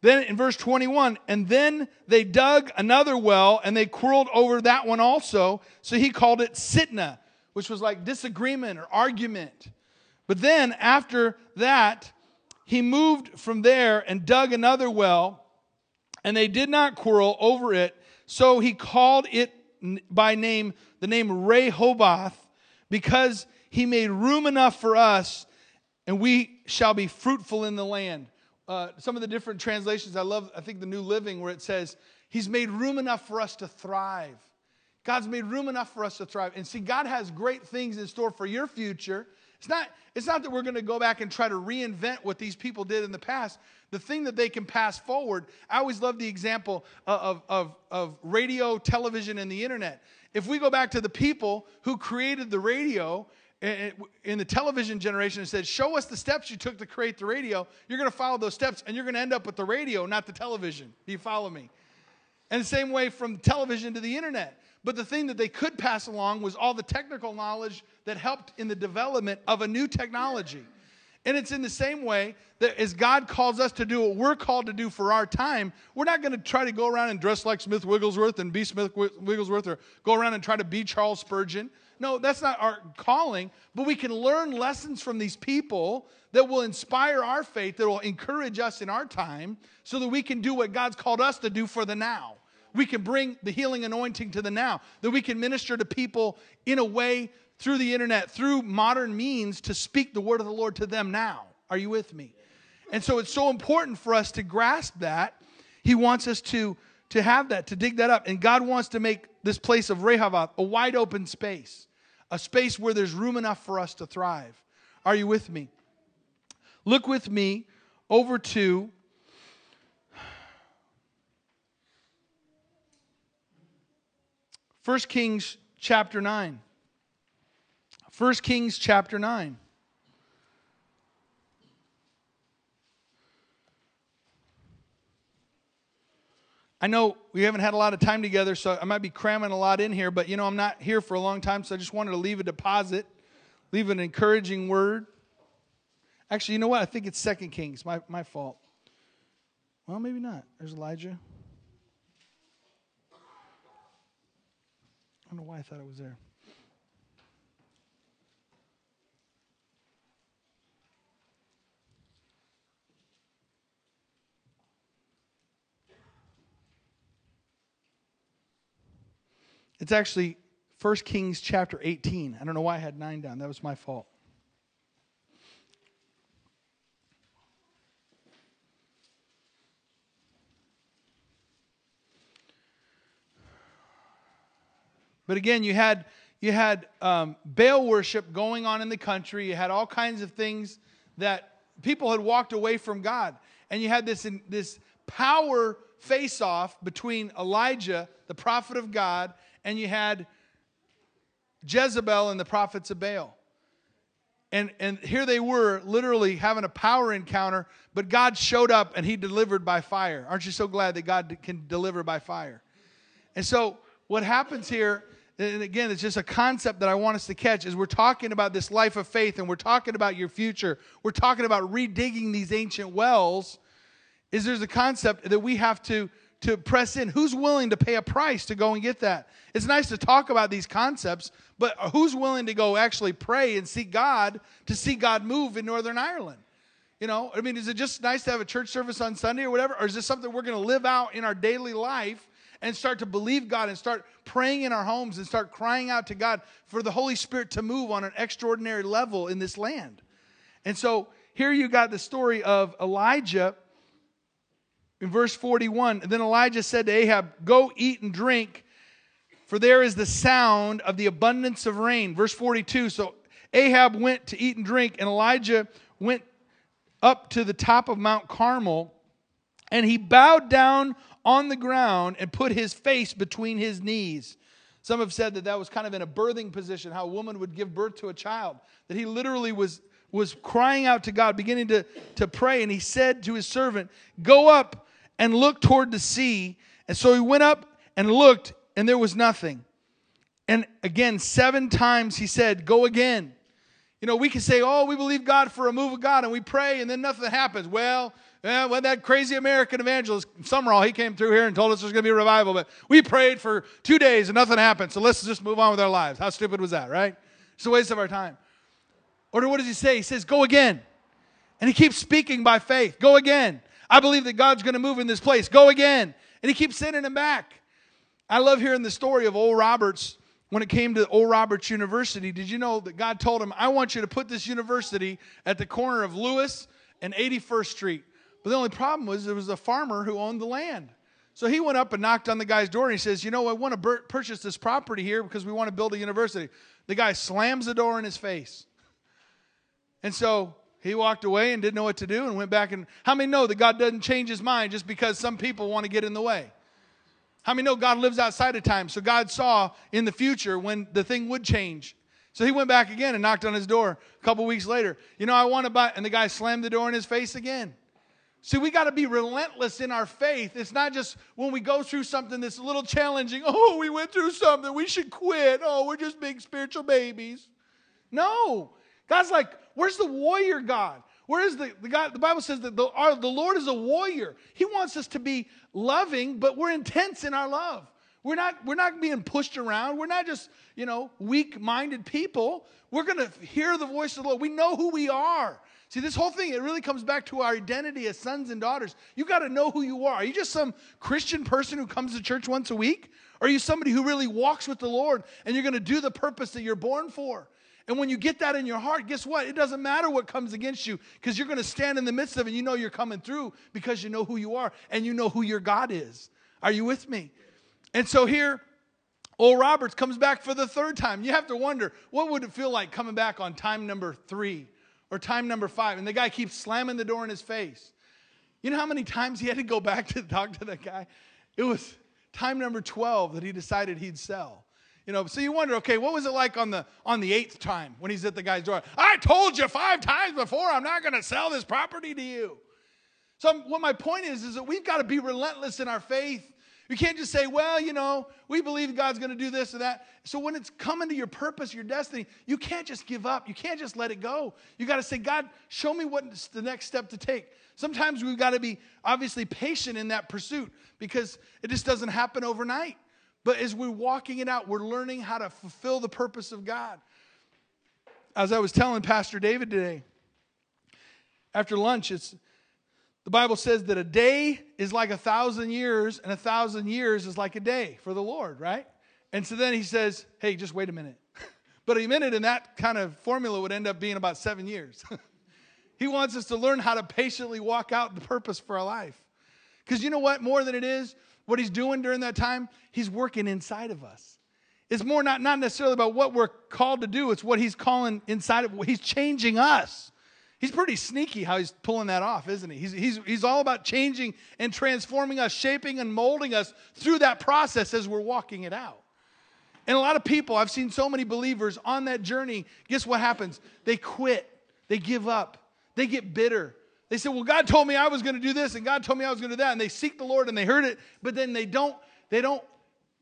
Then in verse 21, and then they dug another well and they quarreled over that one also. So he called it Sitnah, which was like disagreement or argument. But then after that, he moved from there and dug another well, and they did not quarrel over it. So he called it by name, the name Rehoboth, because he made room enough for us, and we shall be fruitful in the land. Uh, some of the different translations, I love, I think the New Living, where it says, He's made room enough for us to thrive. God's made room enough for us to thrive. And see, God has great things in store for your future. It's not, it's not that we're going to go back and try to reinvent what these people did in the past. The thing that they can pass forward, I always love the example of, of, of radio, television, and the internet. If we go back to the people who created the radio in the television generation, it said, Show us the steps you took to create the radio. You're going to follow those steps, and you're going to end up with the radio, not the television. Do you follow me? And the same way from television to the internet. But the thing that they could pass along was all the technical knowledge that helped in the development of a new technology. And it's in the same way that as God calls us to do what we're called to do for our time, we're not going to try to go around and dress like Smith Wigglesworth and be Smith Wigglesworth or go around and try to be Charles Spurgeon. No, that's not our calling, but we can learn lessons from these people that will inspire our faith, that will encourage us in our time, so that we can do what God's called us to do for the now. We can bring the healing anointing to the now, that we can minister to people in a way through the internet, through modern means to speak the word of the Lord to them now. Are you with me? And so it's so important for us to grasp that. He wants us to, to have that, to dig that up. And God wants to make this place of Rehoboth a wide open space a space where there's room enough for us to thrive. Are you with me? Look with me over to First Kings chapter 9. 1 Kings chapter 9. I know we haven't had a lot of time together, so I might be cramming a lot in here, but you know, I'm not here for a long time, so I just wanted to leave a deposit, leave an encouraging word. Actually, you know what? I think it's Second Kings. My, my fault. Well, maybe not. There's Elijah. I don't know why I thought it was there. It's actually 1 Kings chapter 18. I don't know why I had 9 down. That was my fault. But again, you had you had um, Baal worship going on in the country. You had all kinds of things that people had walked away from God, and you had this this power face off between Elijah, the prophet of God, and you had Jezebel and the prophets of Baal. And, and here they were literally having a power encounter, but God showed up and he delivered by fire. Aren't you so glad that God can deliver by fire? And so, what happens here, and again, it's just a concept that I want us to catch, is we're talking about this life of faith and we're talking about your future. We're talking about redigging these ancient wells. Is there's a concept that we have to to press in. Who's willing to pay a price to go and get that? It's nice to talk about these concepts, but who's willing to go actually pray and seek God to see God move in Northern Ireland? You know, I mean, is it just nice to have a church service on Sunday or whatever? Or is this something we're going to live out in our daily life and start to believe God and start praying in our homes and start crying out to God for the Holy Spirit to move on an extraordinary level in this land? And so here you got the story of Elijah in verse 41, then Elijah said to Ahab, Go eat and drink, for there is the sound of the abundance of rain. Verse 42, so Ahab went to eat and drink, and Elijah went up to the top of Mount Carmel, and he bowed down on the ground and put his face between his knees. Some have said that that was kind of in a birthing position, how a woman would give birth to a child. That he literally was, was crying out to God, beginning to, to pray. And he said to his servant, Go up and looked toward the sea. And so he went up and looked, and there was nothing. And again, seven times he said, Go again. You know, we can say, Oh, we believe God for a move of God, and we pray, and then nothing happens. Well, yeah, when that crazy American evangelist, Sumrall, he came through here and told us there's going to be a revival, but we prayed for two days and nothing happened, so let's just move on with our lives. How stupid was that, right? It's a waste of our time. Or what does he say? He says, Go again. And he keeps speaking by faith. Go again. I believe that God's going to move in this place. Go again. And he keeps sending him back. I love hearing the story of Oral Roberts when it came to Oral Roberts University. Did you know that God told him, I want you to put this university at the corner of Lewis and 81st Street? But the only problem was there was a farmer who owned the land. So he went up and knocked on the guy's door and he says, You know, I want to purchase this property here because we want to build a university. The guy slams the door in his face. And so he walked away and didn't know what to do and went back and how many know that God doesn't change his mind just because some people want to get in the way? How many know God lives outside of time? So God saw in the future when the thing would change. So he went back again and knocked on his door a couple weeks later. You know, I want to buy, and the guy slammed the door in his face again. See, we got to be relentless in our faith. It's not just when we go through something that's a little challenging. [laughs] Oh, we went through something. We should quit. Oh, we're just big spiritual babies. No. God's like, where's the warrior God? Where is the, the God? The Bible says that the, our, the Lord is a warrior. He wants us to be loving, but we're intense in our love. We're not, we're not being pushed around. We're not just, you know, weak minded people. We're going to hear the voice of the Lord. We know who we are. See, this whole thing, it really comes back to our identity as sons and daughters. You got to know who you are. Are you just some Christian person who comes to church once a week? Or are you somebody who really walks with the Lord and you're going to do the purpose that you're born for? And when you get that in your heart, guess what? It doesn't matter what comes against you because you're going to stand in the midst of it and you know you're coming through because you know who you are and you know who your God is. Are you with me? And so here, Oral Roberts comes back for the third time. You have to wonder, what would it feel like coming back on time number three? or time number five, and the guy keeps slamming the door in his face. You know how many times he had to go back to talk to that guy? It was time number 12 that he decided he'd sell. You know, so you wonder, okay, what was it like on the on the eighth time when he's at the guy's door? I told you five times before I'm not going to sell this property to you. So what my point is is that we've got to be relentless in our faith you can't just say, well, you know, we believe God's going to do this or that. So when it's coming to your purpose, your destiny, you can't just give up. You can't just let it go. You got to say, God, show me what's the next step to take. Sometimes we've got to be obviously patient in that pursuit because it just doesn't happen overnight. But as we're walking it out, we're learning how to fulfill the purpose of God. As I was telling Pastor David today, after lunch, it's the Bible says that a day is like a thousand years, and a thousand years is like a day for the Lord, right? And so then he says, hey, just wait a minute. [laughs] but a minute in that kind of formula would end up being about seven years. [laughs] he wants us to learn how to patiently walk out the purpose for our life. Because you know what? More than it is, what he's doing during that time, he's working inside of us. It's more not, not necessarily about what we're called to do, it's what he's calling inside of he's changing us. He's pretty sneaky how he's pulling that off, isn't he? He's, he's, he's all about changing and transforming us, shaping and molding us through that process as we're walking it out. And a lot of people, I've seen so many believers on that journey, guess what happens? They quit, they give up, they get bitter. They say, Well, God told me I was going to do this, and God told me I was going to do that. And they seek the Lord and they heard it, but then they don't, they don't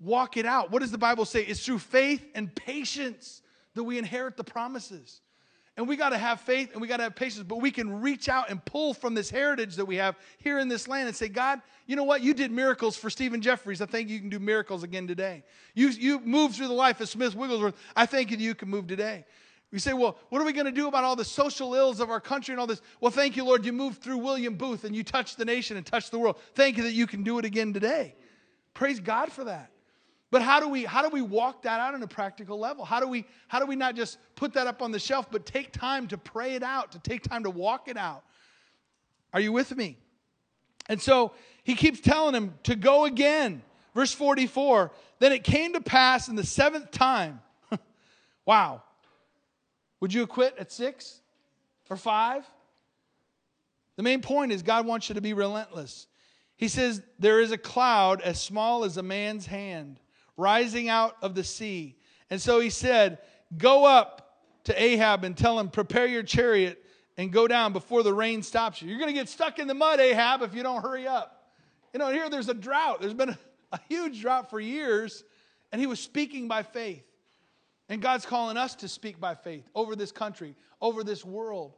walk it out. What does the Bible say? It's through faith and patience that we inherit the promises. And we got to have faith and we got to have patience, but we can reach out and pull from this heritage that we have here in this land and say, God, you know what? You did miracles for Stephen Jeffreys. I think you can do miracles again today. You, you moved through the life of Smith Wigglesworth. I think you can move today. We say, well, what are we going to do about all the social ills of our country and all this? Well, thank you, Lord. You moved through William Booth and you touched the nation and touched the world. Thank you that you can do it again today. Praise God for that. But how do we how do we walk that out on a practical level? How do we how do we not just put that up on the shelf but take time to pray it out, to take time to walk it out? Are you with me? And so he keeps telling him to go again. Verse 44, then it came to pass in the seventh time. [laughs] wow. Would you quit at 6 or 5? The main point is God wants you to be relentless. He says, There is a cloud as small as a man's hand rising out of the sea. And so he said, Go up to Ahab and tell him, Prepare your chariot and go down before the rain stops you. You're going to get stuck in the mud, Ahab, if you don't hurry up. You know, here there's a drought. There's been a, [laughs] a huge drought for years, and he was speaking by faith. And God's calling us to speak by faith over this country, over this world.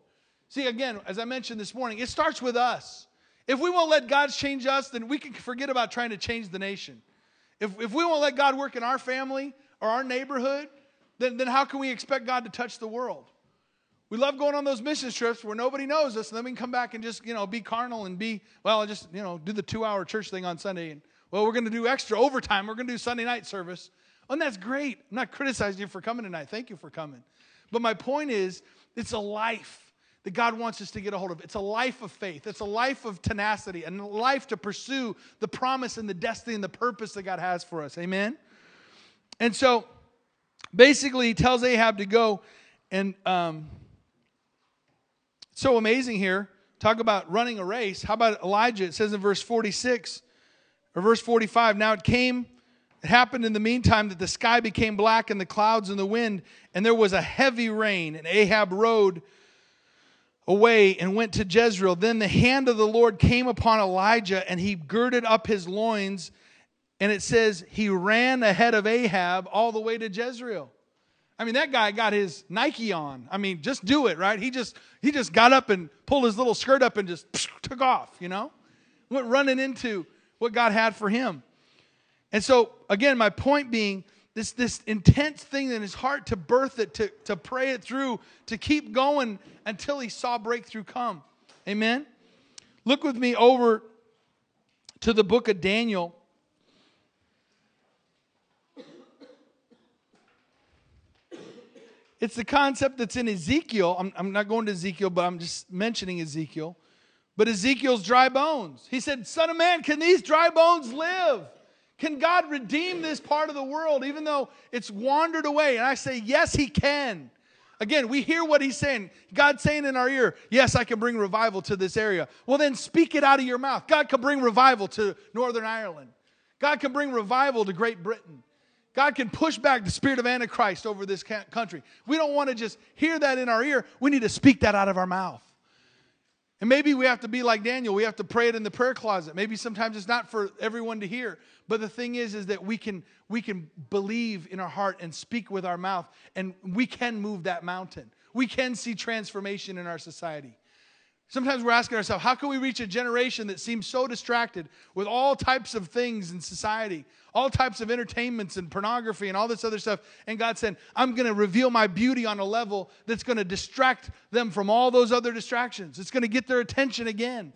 See, again, as I mentioned this morning, it starts with us. If we won't let God change us, then we can forget about trying to change the nation. If, if we won't let God work in our family or our neighborhood, then, then how can we expect God to touch the world? We love going on those mission trips where nobody knows us, and then we can come back and just, you know, be carnal and be, well, just, you know, do the two hour church thing on Sunday. And, well, we're going to do extra overtime. We're going to do Sunday night service. And that's great. I'm not criticizing you for coming tonight. Thank you for coming. But my point is, it's a life that God wants us to get a hold of. It's a life of faith, it's a life of tenacity, and a life to pursue the promise and the destiny and the purpose that God has for us. Amen? And so basically, he tells Ahab to go, and um, so amazing here. Talk about running a race. How about Elijah? It says in verse 46 or verse 45 Now it came It happened in the meantime that the sky became black and the clouds and the wind, and there was a heavy rain, and Ahab rode away and went to Jezreel. Then the hand of the Lord came upon Elijah, and he girded up his loins, and it says he ran ahead of Ahab all the way to Jezreel. I mean, that guy got his Nike on. I mean, just do it, right? He just he just got up and pulled his little skirt up and just [laughs] took off, you know? Went running into what God had for him. And so, again, my point being this, this intense thing in his heart to birth it, to, to pray it through, to keep going until he saw breakthrough come. Amen? Look with me over to the book of Daniel. It's the concept that's in Ezekiel. I'm, I'm not going to Ezekiel, but I'm just mentioning Ezekiel. But Ezekiel's dry bones. He said, Son of man, can these dry bones live? Can God redeem this part of the world even though it's wandered away? And I say, Yes, He can. Again, we hear what He's saying. God's saying in our ear, Yes, I can bring revival to this area. Well, then speak it out of your mouth. God can bring revival to Northern Ireland. God can bring revival to Great Britain. God can push back the spirit of Antichrist over this country. We don't want to just hear that in our ear. We need to speak that out of our mouth. And maybe we have to be like Daniel. We have to pray it in the prayer closet. Maybe sometimes it's not for everyone to hear. But the thing is, is that we can we can believe in our heart and speak with our mouth, and we can move that mountain. We can see transformation in our society. Sometimes we're asking ourselves, how can we reach a generation that seems so distracted with all types of things in society, all types of entertainments and pornography and all this other stuff? And God said, I'm going to reveal my beauty on a level that's going to distract them from all those other distractions. It's going to get their attention again.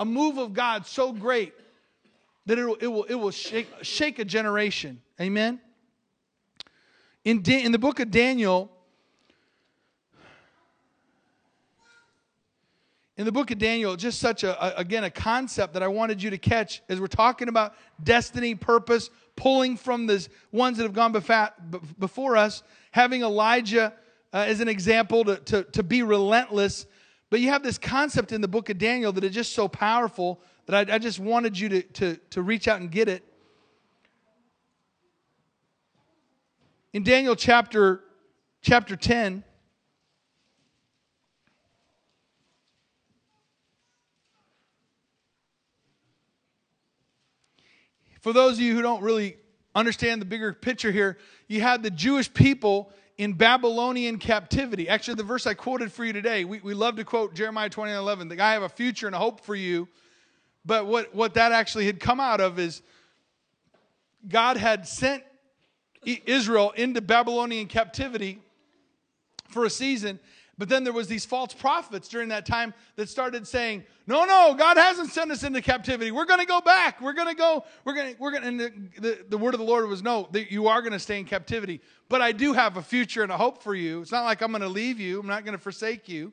A move of God so great that it will, it will, it will shake, shake a generation. Amen? In, in the book of Daniel, in the book of Daniel, just such a, a, again, a concept that I wanted you to catch as we're talking about destiny, purpose, pulling from the ones that have gone before us, having Elijah uh, as an example to, to, to be relentless. But you have this concept in the book of Daniel that is just so powerful that I, I just wanted you to, to, to reach out and get it. In Daniel chapter, chapter 10, For those of you who don't really understand the bigger picture here, you had the Jewish people in Babylonian captivity. Actually, the verse I quoted for you today, we, we love to quote Jeremiah 29 11. The I have a future and a hope for you. But what, what that actually had come out of is God had sent Israel into Babylonian captivity for a season, but then there was these false prophets during that time that started saying, "No, no, God hasn't sent us into captivity. We're going to go back. We're going to go. We're going to. We're going." And the, the, the, word of the Lord was, "No, you are going to stay in captivity, but I do have a future and a hope for you. It's not like I'm going to leave you. I'm not going to forsake you,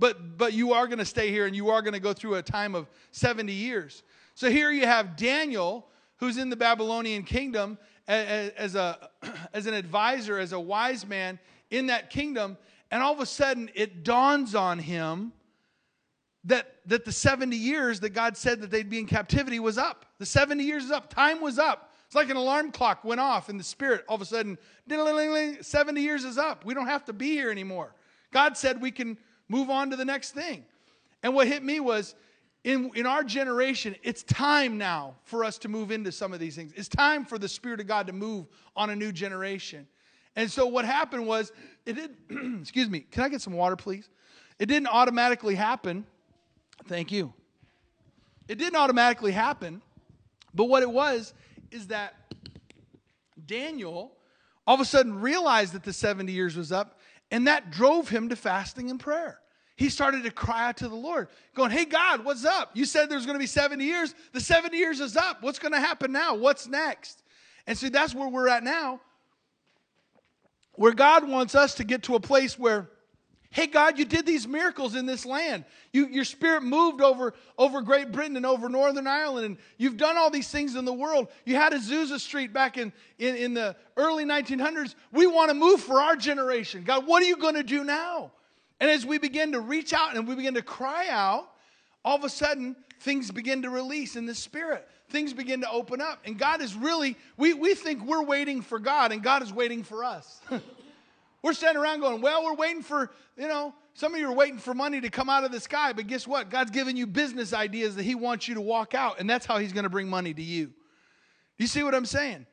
but but you are going to stay here and you are going to go through a time of 70 years." So here you have Daniel, who's in the Babylonian kingdom as a [clears throat] as an advisor, as a wise man in that kingdom and all of a sudden, it dawns on him that, that the 70 years that God said that they'd be in captivity was up. The 70 years is up. Time was up. It's like an alarm clock went off in the spirit. All of a sudden, 70 years is up. We don't have to be here anymore. God said we can move on to the next thing. And what hit me was in, in our generation, it's time now for us to move into some of these things. It's time for the Spirit of God to move on a new generation. And so what happened was, it did, [clears throat] excuse me, can I get some water, please? It didn't automatically happen. Thank you. It didn't automatically happen, but what it was is that Daniel all of a sudden realized that the 70 years was up, and that drove him to fasting and prayer. He started to cry out to the Lord, going, Hey, God, what's up? You said there's going to be 70 years. The 70 years is up. What's going to happen now? What's next? And so that's where we're at now where God wants us to get to a place where, hey, God, you did these miracles in this land. You, your spirit moved over, over Great Britain and over Northern Ireland, and you've done all these things in the world. You had Azusa Street back in, in, in the early 1900s. We want to move for our generation. God, what are you going to do now? And as we begin to reach out and we begin to cry out, all of a sudden, things begin to release in the spirit. Things begin to open up. And God is really, we, we think we're waiting for God, and God is waiting for us. [laughs] we're standing around going, well, we're waiting for, you know, some of you are waiting for money to come out of the sky, but guess what? God's giving you business ideas that He wants you to walk out, and that's how He's going to bring money to you. You see what I'm saying?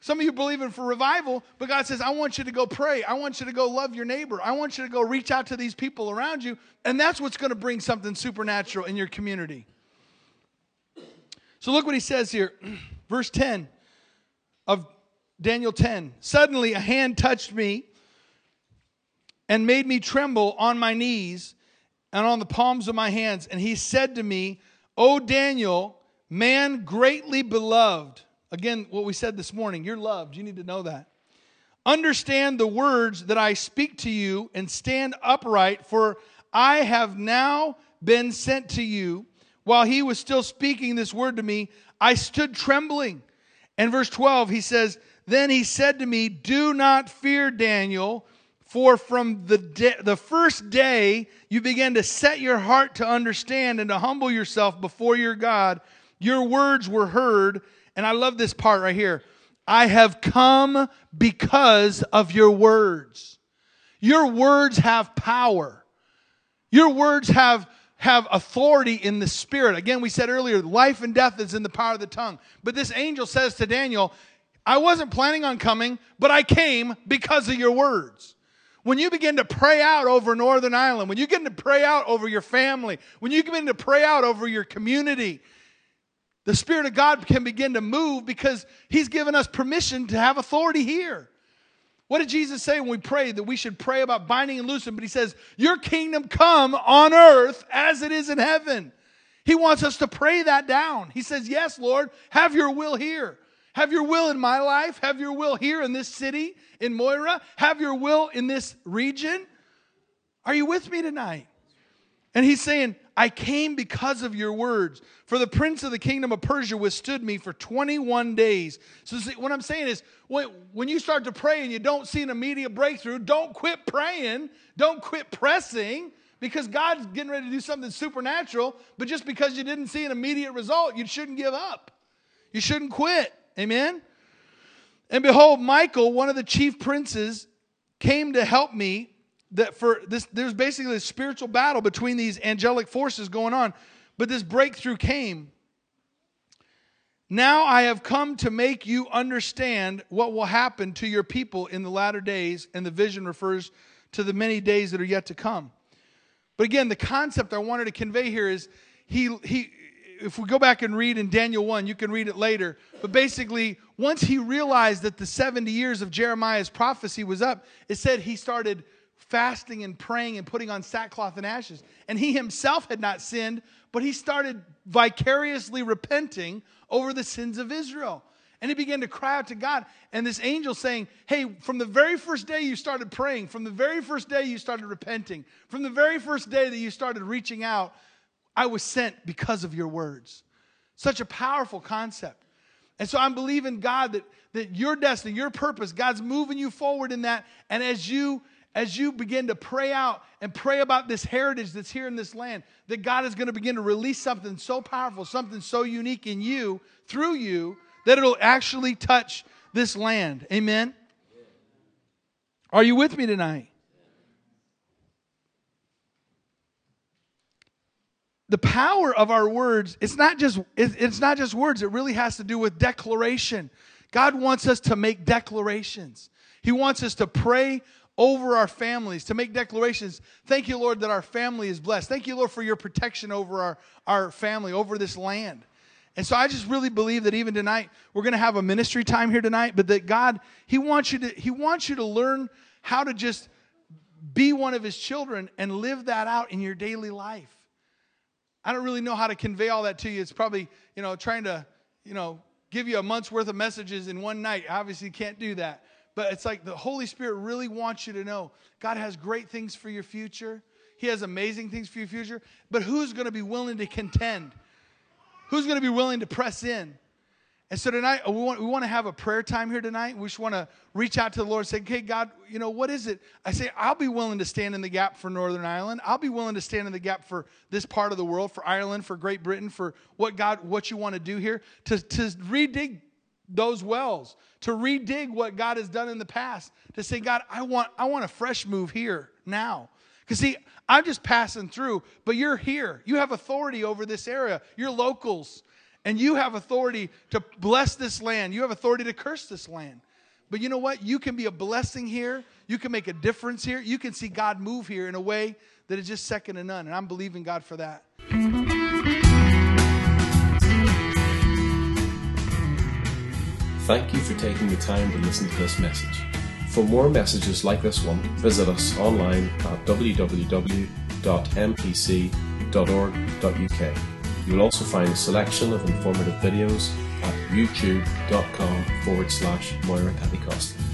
Some of you believing for revival, but God says, I want you to go pray. I want you to go love your neighbor. I want you to go reach out to these people around you. And that's what's going to bring something supernatural in your community. So look what he says here, [clears throat] verse 10 of Daniel 10. Suddenly a hand touched me and made me tremble on my knees and on the palms of my hands. And he said to me, O Daniel, man greatly beloved. Again, what we said this morning, you're loved. You need to know that. Understand the words that I speak to you and stand upright, for I have now been sent to you. While he was still speaking this word to me, I stood trembling. And verse 12, he says, Then he said to me, Do not fear, Daniel, for from the, de- the first day you began to set your heart to understand and to humble yourself before your God, your words were heard and I love this part right here. I have come because of your words. Your words have power. Your words have, have authority in the spirit. Again, we said earlier, life and death is in the power of the tongue. But this angel says to Daniel, I wasn't planning on coming, but I came because of your words. When you begin to pray out over Northern Ireland, when you begin to pray out over your family, when you begin to pray out over your community, the Spirit of God can begin to move because He's given us permission to have authority here. What did Jesus say when we prayed that we should pray about binding and loosing? But He says, Your kingdom come on earth as it is in heaven. He wants us to pray that down. He says, Yes, Lord, have your will here. Have your will in my life. Have your will here in this city, in Moira. Have your will in this region. Are you with me tonight? And he's saying, I came because of your words. For the prince of the kingdom of Persia withstood me for 21 days. So, see, what I'm saying is, when you start to pray and you don't see an immediate breakthrough, don't quit praying. Don't quit pressing because God's getting ready to do something supernatural. But just because you didn't see an immediate result, you shouldn't give up. You shouldn't quit. Amen? And behold, Michael, one of the chief princes, came to help me that for this there's basically a spiritual battle between these angelic forces going on. But this breakthrough came. Now i have come to make you understand what will happen to your people in the latter days and the vision refers to the many days that are yet to come. But again the concept i wanted to convey here is he he if we go back and read in Daniel 1, you can read it later. But basically, once he realized that the 70 years of Jeremiah's prophecy was up, it said he started fasting and praying and putting on sackcloth and ashes. And he himself had not sinned, but he started vicariously repenting over the sins of Israel. And he began to cry out to God. And this angel saying, Hey, from the very first day you started praying, from the very first day you started repenting, from the very first day that you started reaching out, I was sent because of your words. Such a powerful concept. And so I'm believing God that, that your destiny, your purpose, God's moving you forward in that. And as you as you begin to pray out and pray about this heritage that's here in this land, that God is going to begin to release something so powerful, something so unique in you, through you, that it'll actually touch this land. Amen? Are you with me tonight? The power of our words, it's not just it's not just words, it really has to do with declaration. God wants us to make declarations. He wants us to pray over our families, to make declarations. Thank you, Lord, that our family is blessed. Thank you, Lord, for your protection over our, our family, over this land. And so I just really believe that even tonight, we're going to have a ministry time here tonight, but that God, He wants you to, He wants you to learn how to just be one of His children and live that out in your daily life. I don't really know how to convey all that to you. It's probably, you know, trying to, you know, give you a month's worth of messages in one night. Obviously, can't do that. But it's like the Holy Spirit really wants you to know God has great things for your future. He has amazing things for your future. But who's going to be willing to contend? Who's going to be willing to press in? And so tonight, we want, we want to have a prayer time here tonight. We just want to reach out to the Lord and say, okay, God, you know, what is it? I say, I'll be willing to stand in the gap for Northern Ireland. I'll be willing to stand in the gap for this part of the world, for Ireland, for Great Britain, for what God, what you want to do here, to, to redig those wells, to redig what God has done in the past, to say, God, I want, I want a fresh move here now. Because see, I'm just passing through, but you're here. You have authority over this area. You're locals. And you have authority to bless this land. You have authority to curse this land. But you know what? You can be a blessing here. You can make a difference here. You can see God move here in a way that is just second to none. And I'm believing God for that. Thank you for taking the time to listen to this message. For more messages like this one, visit us online at www.mpc.org.uk. You will also find a selection of informative videos at youtube.com forward slash Moira Pentecostal.